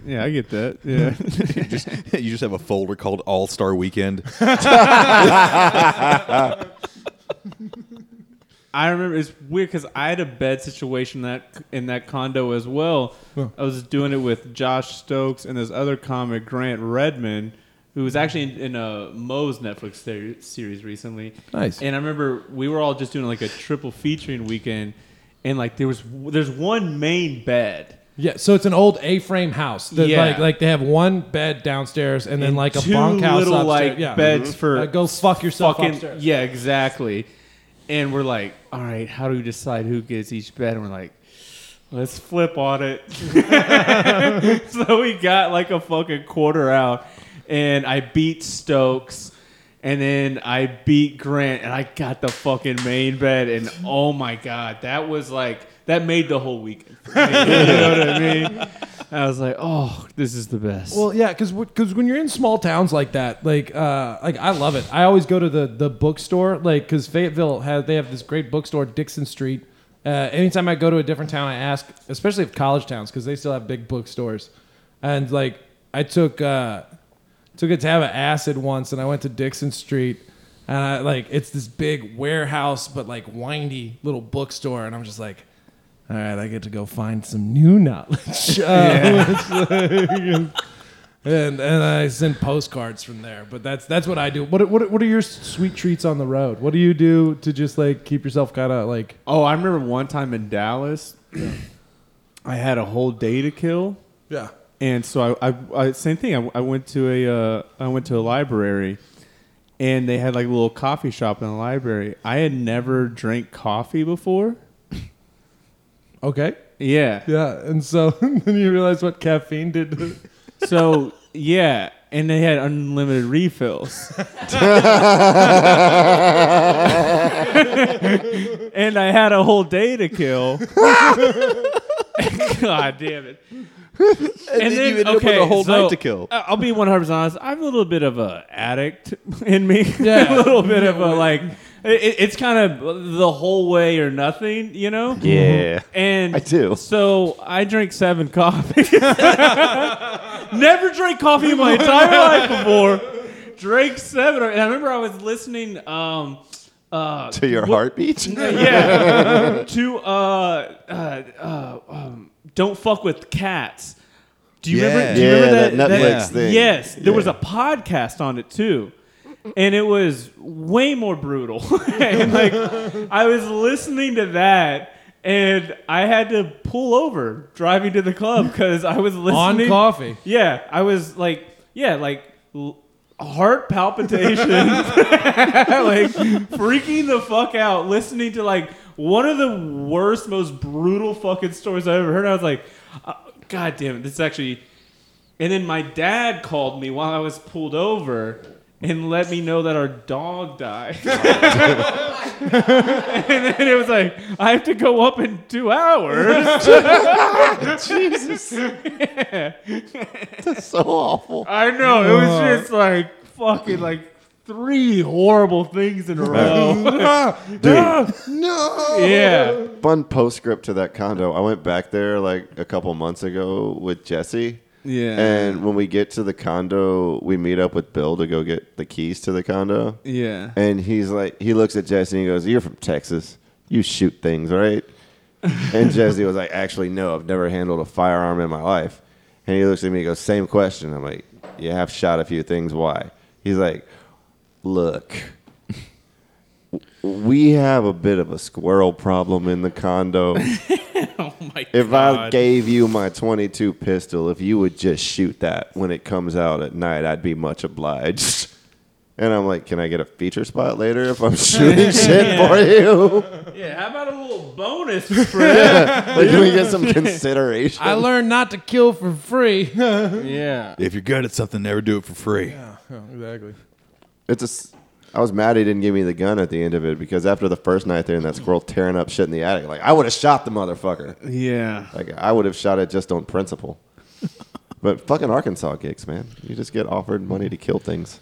yeah, I get that. Yeah. you, just, you just have a folder called All Star Weekend. I remember it's weird because I had a bed situation that in that condo as well. I was doing it with Josh Stokes and this other comic Grant Redmond, who was actually in, in a Mo's Netflix ser- series recently. Nice. And I remember we were all just doing like a triple featuring weekend, and like there was there's one main bed. yeah, so it's an old A-frame house. That, Yeah. Like, like they have one bed downstairs and then and like a two bunkhouse little upstairs. like yeah. beds for Uh, go fuck yourself fucking upstairs. yeah exactly and we're like all right how do we decide who gets each bed and we're like let's flip on it so we got like a fucking quarter out and i beat stokes and then i beat grant and i got the fucking main bed and oh my god that was like that made the whole weekend you know what i mean i was like oh this is the best Well, yeah, because because when you're in small towns like that, like uh, like I love it. I always go to the the bookstore, like because Fayetteville has they have this great bookstore, Dickson Street. Uh, anytime I go to a different town, I ask, especially if college towns, because they still have big bookstores, and like I took uh, took a tab of acid once, and I went to Dickson Street, and I like it's this big warehouse, but like windy little bookstore, and I'm just like. All right, I get to go find some new knowledge. Uh, and and I send postcards from there. But that's that's what I do. What what what are your sweet treats on the road? What do you do to just like keep yourself kind of like Oh, I remember one time in Dallas, I had a whole day to kill, yeah and so I, I, I same thing. I, I went to a uh, I went to a library, and they had like a little coffee shop in the library. I had never drank coffee before. okay Yeah. yeah, and so then you realize what caffeine did. To, So yeah, and they had unlimited refills. and I had a whole day to kill. God damn it. And, then you ended up with a whole night to kill. I- I'll be 100% honest. I'm a little bit of a addict in me. Yeah. a little bit of a like. It, it's kind of the whole way or nothing, you know. Yeah. And I do. So I drink seven coffees. Never drank coffee in my entire life before. Drank seven. And I remember I was listening. Um, uh, To your what- heartbeat? Yeah. to uh, uh, uh, um, don't fuck with cats. Do you remember? Do you Yeah, remember that Netflix Yeah. thing. Yes, there was a podcast on it too. And it was way more brutal. and like I was listening to that and I had to pull over driving to the club cuz I was on listening coffee. Yeah, I was like yeah, like l- heart palpitations like freaking the fuck out listening to like one of the worst most brutal fucking stories I ever heard. I was like uh, god damn it, this is actually and then my dad called me while I was pulled over and let me know that our dog died. and then it was like, I have to go up in two hours. Jesus. That's so awful. I know. It was just like fucking like three horrible things in a row. Dude, no. yeah. Fun postscript to that condo. I went back there like a couple months ago with Jesse. Yeah. And when we get to the condo, we meet up with Bill to go get the keys to the condo. Yeah. And he's like, he looks at Jesse and he goes, You're from Texas. You shoot things, right? and Jesse was like, Actually, no, I've never handled a firearm in my life. And he looks at me and goes, Same question. I'm like, Yeah, I've shot a few things. Why? He's like, Look, we have a bit of a squirrel problem in the condo. Oh my If I gave you my 22 pistol, if you would just shoot that when it comes out at night, I'd be much obliged. And I'm like, can I get a feature spot later if I'm shooting shit for you? yeah. How about a little bonus for that? Like, can we get some consideration? I learned not to kill for free. yeah. If you're good at something, never do it for free. Yeah, exactly. It's a s- I was mad he didn't give me the gun at the end of it because after the first night there and that squirrel tearing up shit in the attic, like I would have shot the motherfucker. Yeah. Like I would have shot it just on principle. but fucking Arkansas gigs, man. You just get offered money to kill things.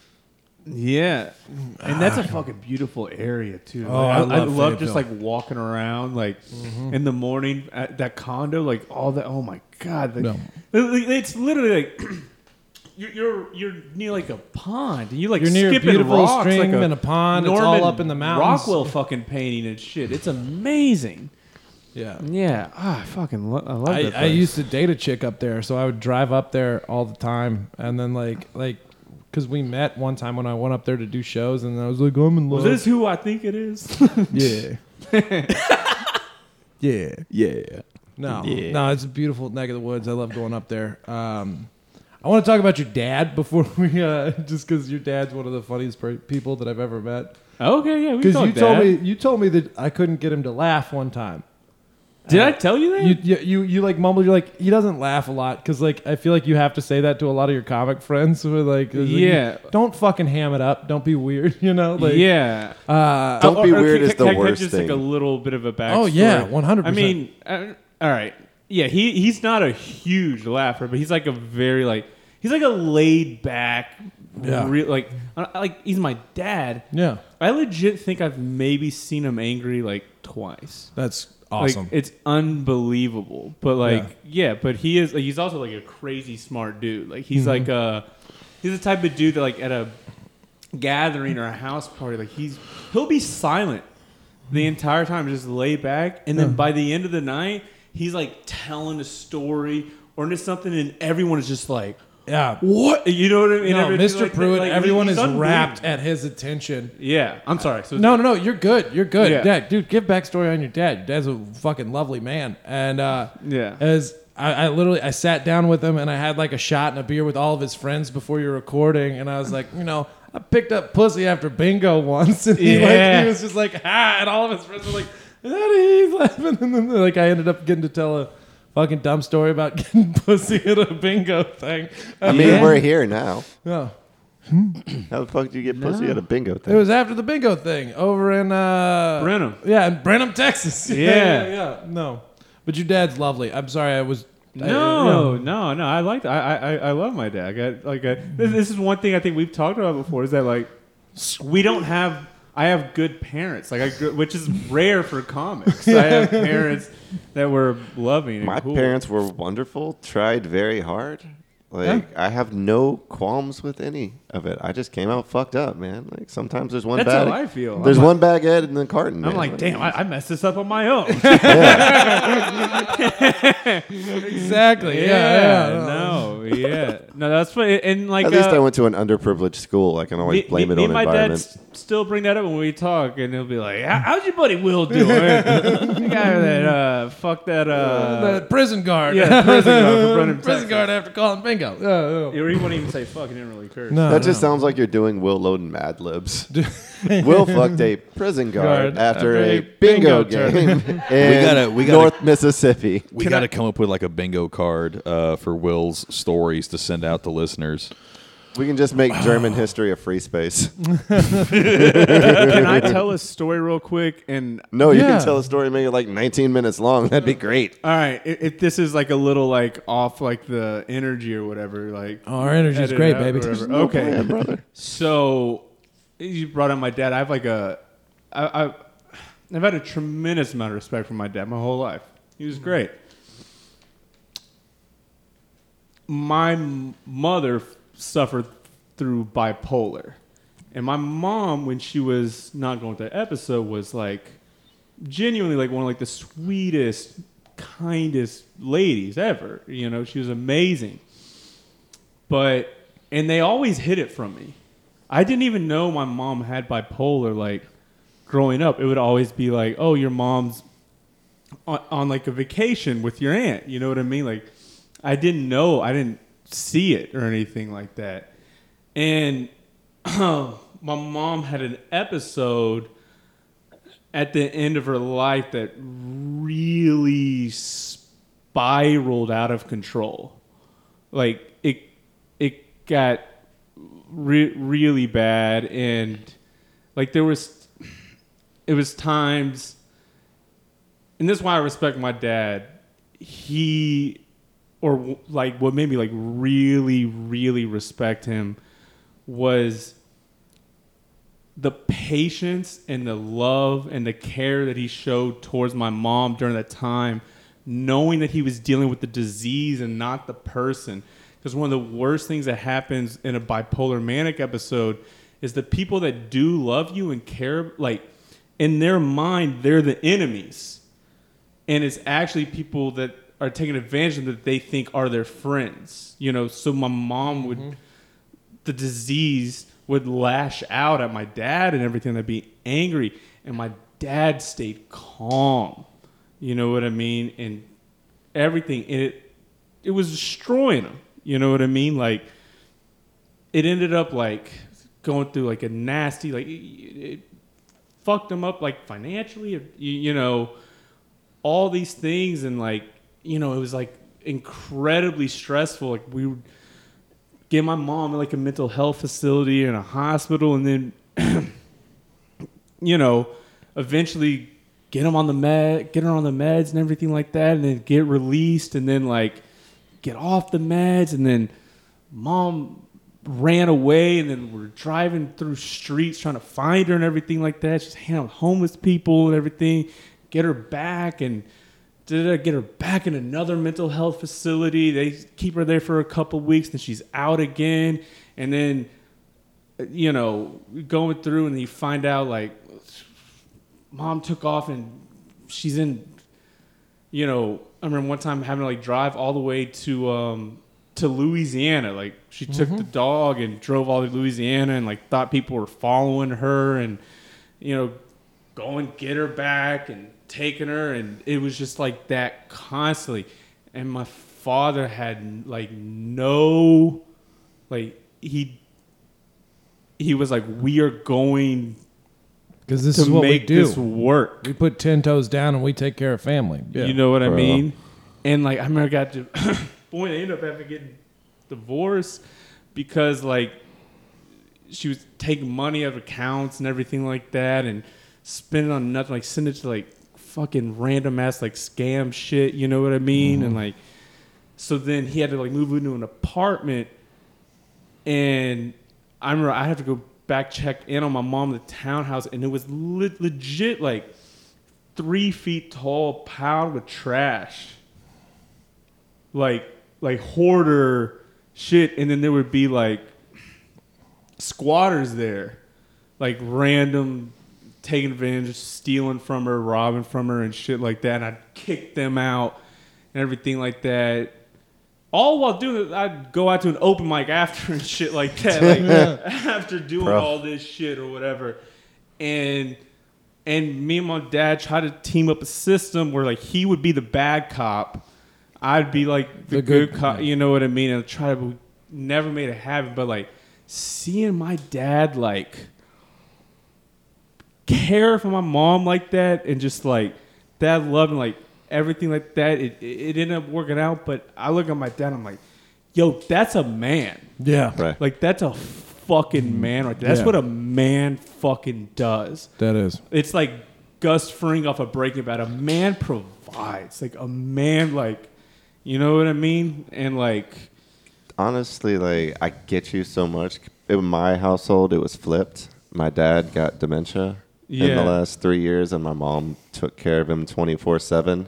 Yeah, and that's a ah. fucking beautiful area too. Oh, Like, I I, I love love just like Fayetteville. walking around, like mm-hmm. in the morning at that condo, like all that. Oh my god, like, No. it- it's literally like you're, you're you're near like a pond, and you like You're near a skipping beautiful rocks like stream and a pond. It's all Norman up in the mountains. Rockwell fucking painting and shit. It's amazing. Yeah. Yeah, ah, I fucking lo- I love I, that. I place. used to date a chick up there, so I would drive up there all the time, and then like like because we met one time when I went up there to do shows, and I was like, I'm in love. Was this who I think it is? Yeah. yeah. Yeah. No. Yeah. No, it's a beautiful neck of the woods. I love going up there. Um, I want to talk about your dad before we, uh, just because your dad's one of the funniest per- people that I've ever met. okay, yeah, we Because talked you told Dad. me you told me that I couldn't get him to laugh one time. Did I tell you that? You you you, you like mumbled. You're like he doesn't laugh a lot because like I feel like you have to say that to a lot of your comic friends. Who are like, it's like, Yeah. don't fucking ham it up. Don't be weird. You know. Like, yeah. Uh, Don't be weird can, is the can I give worst just thing. like a little bit of a backstory. Oh, yeah, 100%. I mean, uh, all right, yeah. He he's not a huge laugher, but he's like a very like he's like a laid back, Yeah. real like uh, like he's my dad. yeah. I legit think I've maybe seen him angry like twice. That's awesome. Like, it's unbelievable. But like, Yeah. yeah, but he is. Like, he's also like a crazy smart dude. Like he's Mm-hmm. like a he's the type of dude that like at a gathering or a house party, like he's he'll be silent the entire time, just lay back, and then Yeah. by the end of the night, he's like telling a story or into something, and everyone is just like. yeah. What you know what I mean? No, Everything Mr. like that, Pruitt, like, everyone is unbelievable. at his attention. Yeah, I'm sorry. So No, no, no. You're good. You're good. Yeah. Yeah. dude, give backstory on your dad. Your dad's a fucking lovely man. And uh, Yeah. as I, I literally I sat down with him and I had like a shot and a beer with all of his friends before you're recording, and I was like, you know, I picked up pussy after bingo once, and he Yeah. like he was just like, ah, and all of his friends were like, he's laughing, and then like I ended up getting to tell a fucking dumb story about getting pussy at a bingo thing. I mean, we're here now. Yeah. How the fuck did you get pussy at a bingo thing? It thing? was after the bingo thing over in uh Brenham. Yeah, in Brenham, Texas. Yeah. yeah, yeah. No, but your dad's lovely. I'm sorry, I was. I- No, no, no. I like. I, I, I love my dad. I got, like, I, this, this is one thing I think we've talked about before. Is that like we don't have. I have good parents, like I, grew- which is rare for comics. I have parents that were loving. And My cool. parents were wonderful, tried very hard. Like I have no qualms with any of it. I just came out fucked up, man. Like sometimes there's one That's bag. how I feel. There's I'm one bag Ed in the carton. I'm man. like, damn, I, I messed this up on my own. exactly. Yeah, yeah. no, yeah, no. That's what. And like, At least uh, I went to an underprivileged school. I can always me, blame me, it me on and my environment. dad s- still bring that up when we talk, and he'll be like, "How- "How's your buddy Will doing?" the guy that uh, fuck that. Uh, the prison guard. yeah, prison guard for Brenham, prison Texas. guard after calling bingo. Yeah, yeah. Or he wouldn't even say fuck. He didn't really curse. No, That just sounds like you're doing Will Loden Mad Libs. Will fucked a prison guard Guard after, after a a bingo, bingo game in gotta- we gotta- North Mississippi. We got to come up with like a bingo card uh, for Will's stories to send out to listeners. We can just make German history a free space. Can I tell a story real quick? And No, you Yeah. can tell a story, make it like 19 minutes long. That'd be great. all right, if, if this is like a little like off like the energy or whatever, like Oh, our energy's edit great, out or baby. whatever. No okay, plan, brother. So you brought up my dad. I have like a, I, I, I've had a tremendous amount of respect for my dad my whole life. He was mm-hmm. great. My m- mother f- suffered through bipolar, and my mom, when she was not going through that episode, was like genuinely like one of like the sweetest, kindest ladies ever. You know, she was amazing. But and they always hid it from me. I didn't even know my mom had bipolar. Like growing up, it would always be like, "Oh, your mom's on, on like a vacation with your aunt." You know what I mean? Like I didn't know. I didn't see it or anything like that. And my mom had an episode at the end of her life that really spiraled out of control. Like it, it got re- really bad, and like there was, it was times, and this is why I respect my dad. He, or like what made me like really, really respect him was the patience and the love and the care that he showed towards my mom during that time, knowing that he was dealing with the disease and not the person. Because one of the worst things that happens in a bipolar manic episode is the people that do love you and care, like in their mind, they're the enemies. And it's actually people that are taking advantage of them that they think are their friends. You know, so my mom would mm-hmm. the disease would lash out at my dad and everything. I'd be angry, and my dad stayed calm. You know what I mean? And everything and it it was destroying him. You know what I mean? Like it ended up like going through like a nasty like it, it fucked him up like financially. You, you know all these things and like you know it was like incredibly stressful. Like we would get my mom in like a mental health facility and a hospital and then you know eventually get them on the med get her on the meds and everything like that and then get released and then like get off the meds and then mom ran away and then we're driving through streets trying to find her and everything like that she's hanging out with homeless people and everything get her back and did get her back in another mental health facility. They keep her there for a couple weeks, and she's out again. And then, you know, going through, and you find out like, mom took off, and she's in. You know, I remember one time having to like drive all the way to um, to Louisiana. Like she took the dog and drove all to Louisiana, and like thought people were following her, and you know, go and get her back and taking her. And it was just like that constantly. And my father had like no like he he was like we are going Because this to is what we do. this work we put ten toes down and we take care of family. Yeah. you know what i Bro. mean and like i remember I got to point I ended up having to get divorced because like she was taking money out of accounts and everything like that and spending on nothing like send it to like fucking random ass like scam shit you know what i mean and mm-hmm. like so then he had to like move into an apartment and i remember i had to go back checked in on my mom the townhouse and it was le- legit like three feet tall pile of trash. Like like hoarder shit and then there would be like squatters there. Like random taking advantage stealing from her robbing from her and shit like that and i'd kick them out and everything like that all while doing it i'd go out to an open mic after and shit like that like after doing Bro. all this shit or whatever. And and me and my dad tried to team up a system where like he would be the bad cop i'd be like the, The good, good- cop you know what i mean? And try to never made it happen but like seeing my dad like care for my mom like that and just like that love and like everything like that it, it ended up working out but i look at my dad i'm like yo that's a man yeah. Right. like that's a fucking mm. man right there. that's Yeah. what a man fucking does That is. it's like Gus Fring off of Breaking Bad. A man provides, like a man, like you know what I mean, and like honestly, like I get you so much. In my household, it was flipped. My dad got dementia in the last three years, and my mom took care of him twenty four seven.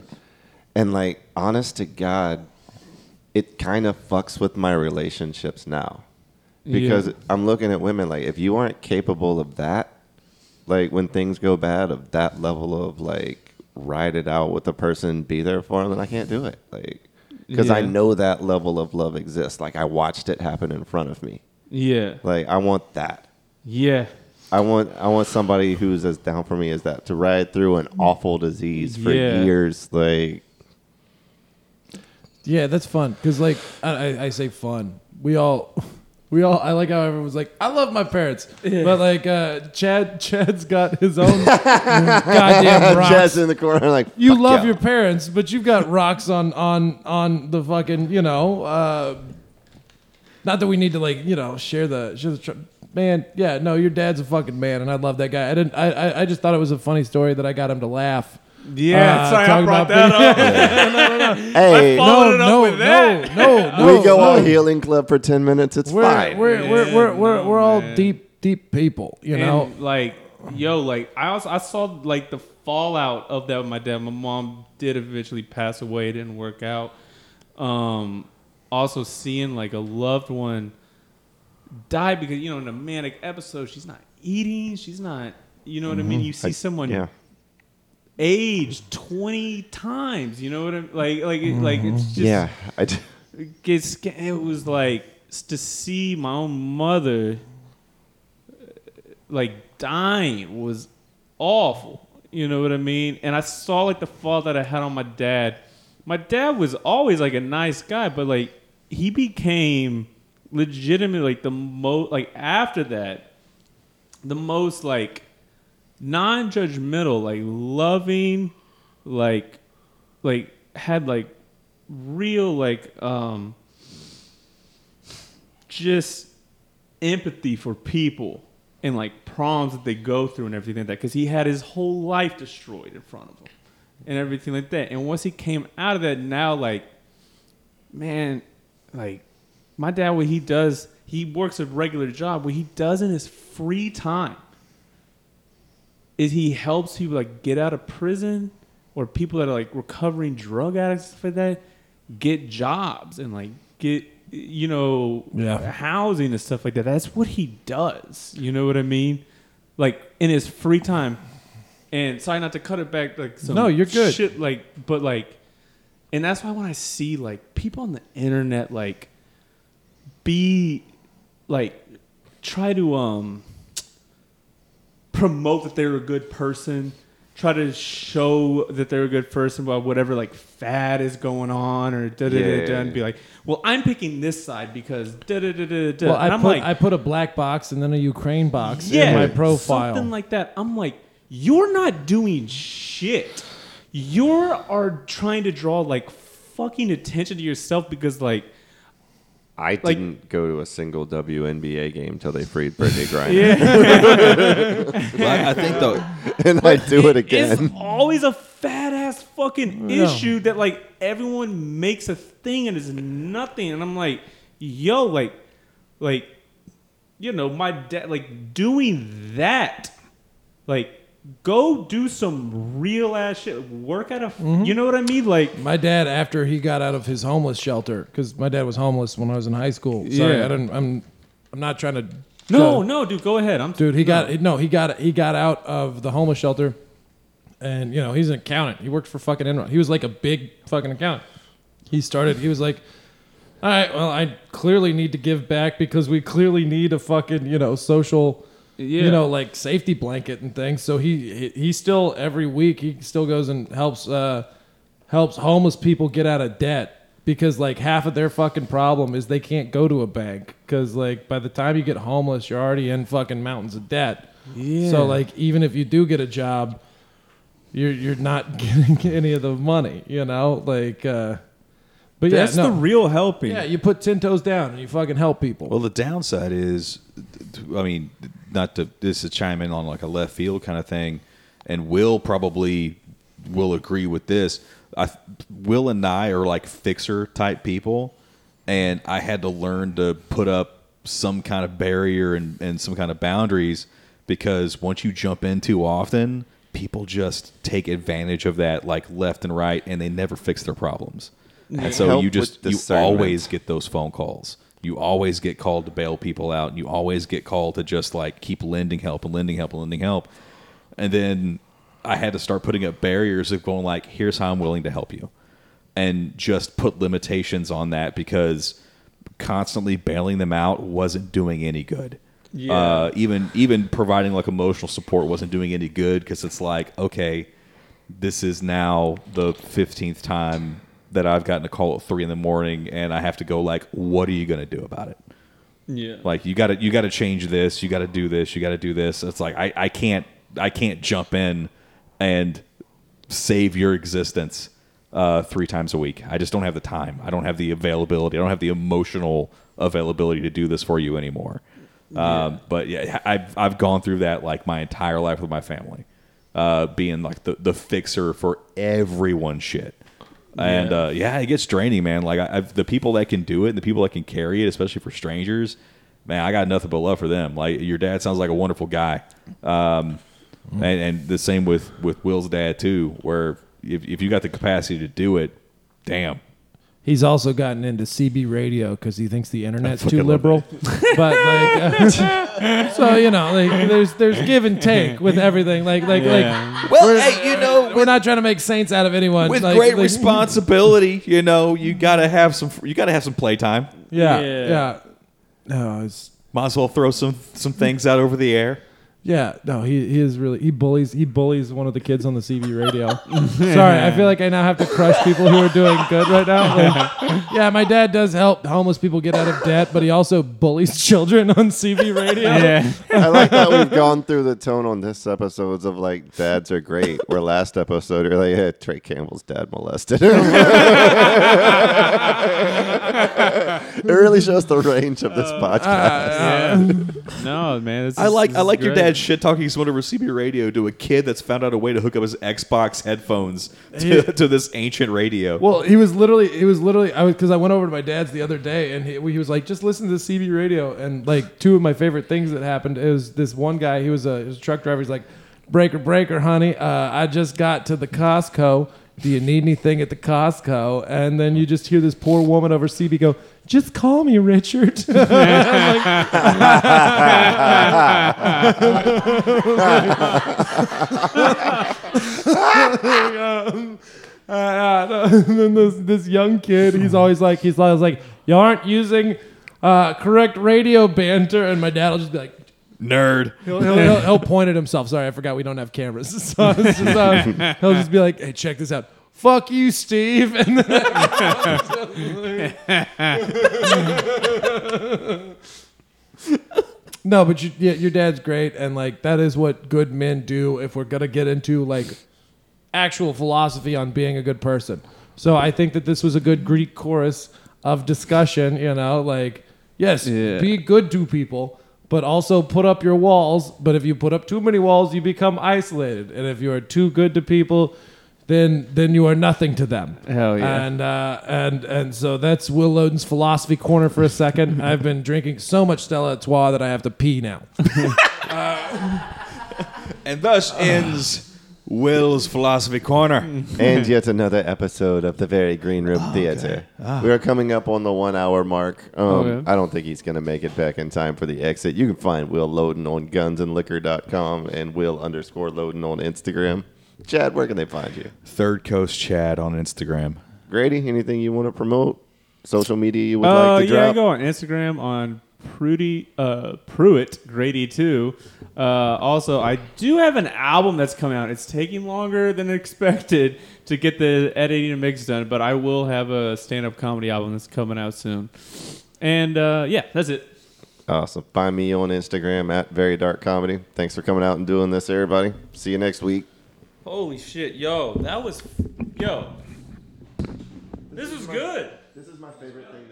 And like, honest to God, it kind of fucks with my relationships now because Yeah. I'm looking at women like if you aren't capable of that, like when things go bad, of that level of like ride it out with the person, be there for them, then I can't do it. Like because I know that level of love exists. Like I watched it happen in front of me. yeah, Like I want that. yeah, I want I want somebody who's as down for me as that to ride through an awful disease for Yeah. years. Like Yeah, that's fun. Cause like I, I, I say fun. We all, we all. I like how everyone's like, I love my parents, but like uh, Chad, Chad's got his own goddamn rocks. Jazz in the corner, like you "Fuck love yeah." your parents, but you've got rocks on on on the fucking you know. Uh, not that we need to like you know share the share the. Tr- man, yeah, no, your dad's a fucking man, and I love that guy. I didn't. I I, I just thought it was a funny story that I got him to laugh. yeah. Uh, sorry, I talking brought about that up. Hey, Followed it up no, no, no, no, we go no. all healing club for ten minutes. It's We're, fine. we're, we're, we're, we're, no, we're all man. deep, deep people, you know? And like, yo, like I also I saw like the fallout of that with my dad. My mom did eventually pass away. It didn't work out. Um, also seeing like a loved one die because you know in a manic episode she's not eating. She's not. You know what I mean? You see I- someone yeah. age twenty times. You know what I'm like? Like it, like it's just yeah, I d- it gets it was like to see my own mother uh, like dying was awful you know what i mean and i saw like the fall that i had on my dad my dad was always like a nice guy but like he became legitimately like the most like after that the most like non-judgmental like loving like like had like real like um just empathy for people and like problems that they go through and everything like that because he had his whole life destroyed in front of him and everything like that. And once he came out of that now like man like my dad what he does he works a regular job what he does in his free time is he helps people like get out of prison or people that are like recovering drug addicts like that get jobs and like get you know Yeah. housing and stuff like that. That's what he does. You know what I mean? Like in his free time. And sorry not to cut it back like some No, you're good. shit like but like and that's why when I see like people on the internet like be like try to um promote that they're a good person. Try to show that they're a good person about whatever like fad is going on or da da da da and be like well i'm picking this side because da da da da da Well, and I i'm put like I put a black box and then a Ukraine box yeah in my profile. something like that. I'm like you're not doing shit. You are trying to draw like fucking attention to yourself because like I Like- didn't go to a single WNBA game till they freed Brittney Griner, Well, I, I think though, and I do it It's again. always a fat ass fucking Yeah. issue that like everyone makes a thing and is nothing. And I'm like, yo, like, like, you know, my dad, like doing that, like, go do some real ass shit. Work at a, Mm-hmm. you know what I mean? Like, My dad, after he got out of his homeless shelter, because my dad was homeless when I was in high school. Sorry, Yeah. I didn't. I'm. I'm not trying to. no, no, dude, go ahead. I'm dude. He no. got no. He got he got out of the homeless shelter, and you know he's an accountant. He worked for fucking Enron. He was like a big fucking accountant. He started. He was like, all right, well, I clearly need to give back because we clearly need a fucking you know social. Yeah. You know, like safety blanket and things. So he he, he still every week he still goes and helps uh helps homeless people get out of debt because like half of their fucking problem is they can't go to a bank because like by the time you get homeless you're already in fucking mountains of debt Yeah. so like even if you do get a job you're you're not getting any of the money you know like uh but yeah That's no. the real helping. yeah you put 10 toes down and you fucking help people well, the downside is, I mean, not to this is chime in on like a left field kind of thing, and Will probably will agree with this. I, Will and I are like fixer type people, and I had to learn to put up some kind of barrier and, and some kind of boundaries because once you jump in too often, people just take advantage of that like left and right, and they never fix their problems. And so Help you just you always get those phone calls. You always get called to bail people out, and you always get called to just like keep lending help and lending help and lending help. And then I had to start putting up barriers of going like, here's how I'm willing to help you. And just put limitations on that because constantly bailing them out wasn't doing any good. Yeah. Uh, even even providing like emotional support wasn't doing any good because it's like, okay, this is now the 15th time that I've gotten a call at three in the morning and I have to go like, what are you going to do about it? yeah. Like you got to you got to change this. You got to do this. You got to do this. It's like I, I can't I can't jump in and save your existence uh, three times a week. I just don't have the time. I don't have the availability. I don't have the emotional availability to do this for you anymore. Um, but yeah, I've I've gone through that like my entire life with my family, uh, being like the the fixer for everyone's shit. And Yeah. uh, yeah, it gets draining, man. Like I, I've, the people that can do it, and the people that can carry it, especially for strangers, man, I got nothing but love for them. Like your dad sounds like a wonderful guy, um, and, and the same with with Will's dad too. Where if if you got the capacity to do it, damn, He's also gotten into CB radio because he thinks the internet's too liberal. but like, uh, so you know, like there's there's give and take with everything. Like like Yeah. like Well, we're, hey, you know, we're not trying to make saints out of anyone. with Like- great like- responsibility, you know, you gotta have some you gotta have some playtime. Yeah, Yeah. yeah. No, it's Might as well throw some some things out over the air. Yeah. No, he he is really he bullies he bullies one of the kids on the CB radio. Sorry, I feel like I now have to crush people who are doing good right now. Like, yeah, my dad does help homeless people get out of debt, but he also bullies children on CB radio. Yeah. I like that we've gone through the tone on this episodes of like dads are great. Where last episode you're like, yeah, Trey Campbell's dad molested him. it really shows the range of this podcast. no, man. This I is- like this I is like your great. dad shit talking someone over CB radio to a kid that's found out a way to hook up his Xbox headphones to, to this ancient radio. Well, he was literally, he was literally, I was, cause I went over to my dad's the other day and he, he was like, just listen to the CB radio. And like two of my favorite things that happened is this one guy, he was a, he was a truck driver. He's like, breaker, breaker, honey. Uh, I just got to the Costco. Do you need anything at the Costco? And then you just hear this poor woman over CB go, just call me Richard. And then this, this young kid, he's always like, he's always like, you aren't using uh, correct radio banter. And my dad will just be like, Nerd. He'll, he'll, he'll, he'll point at himself. Sorry, I forgot we don't have cameras. So just, uh, he'll just be like, "Hey, check this out. Fuck you, Steve." And then no, but you, yeah, your dad's great, and like that is what good men do. If we're gonna get into like actual philosophy on being a good person, so I think that this was a good Greek chorus of discussion. You know, like yes, Yeah. be good to people but also put up your walls. But if you put up too many walls, you become isolated. And if you are too good to people, then then you are nothing to them. Hell yeah. And uh, and and so that's Will Loden's philosophy corner for a second. I've been drinking so much Stella Artois that I have to pee now. And thus ends Will's Philosophy Corner. and yet another episode of the Very Green Room Theater. We are coming up on the one hour mark. Um, Oh, yeah. I don't think he's going to make it back in time for the exit. You can find Will Loden on gunsandliquor.com and Will underscore Loden on Instagram. Chad, where can they find you? Third Coast Chad on Instagram. Grady, anything you want to promote? Social media you would Uh, like to yeah, drop? go on Instagram on Prudy uh, Pruitt Grady too. Uh, also, I do have an album that's coming out. It's taking longer than expected to get the editing and mix done, but I will have a stand-up comedy album that's coming out soon. And uh, yeah, that's it. Awesome. Find me on Instagram at Very Dark Comedy. Thanks for coming out and doing this, everybody. See you next week. Holy shit, yo, that was yo. This was good. This is my favorite thing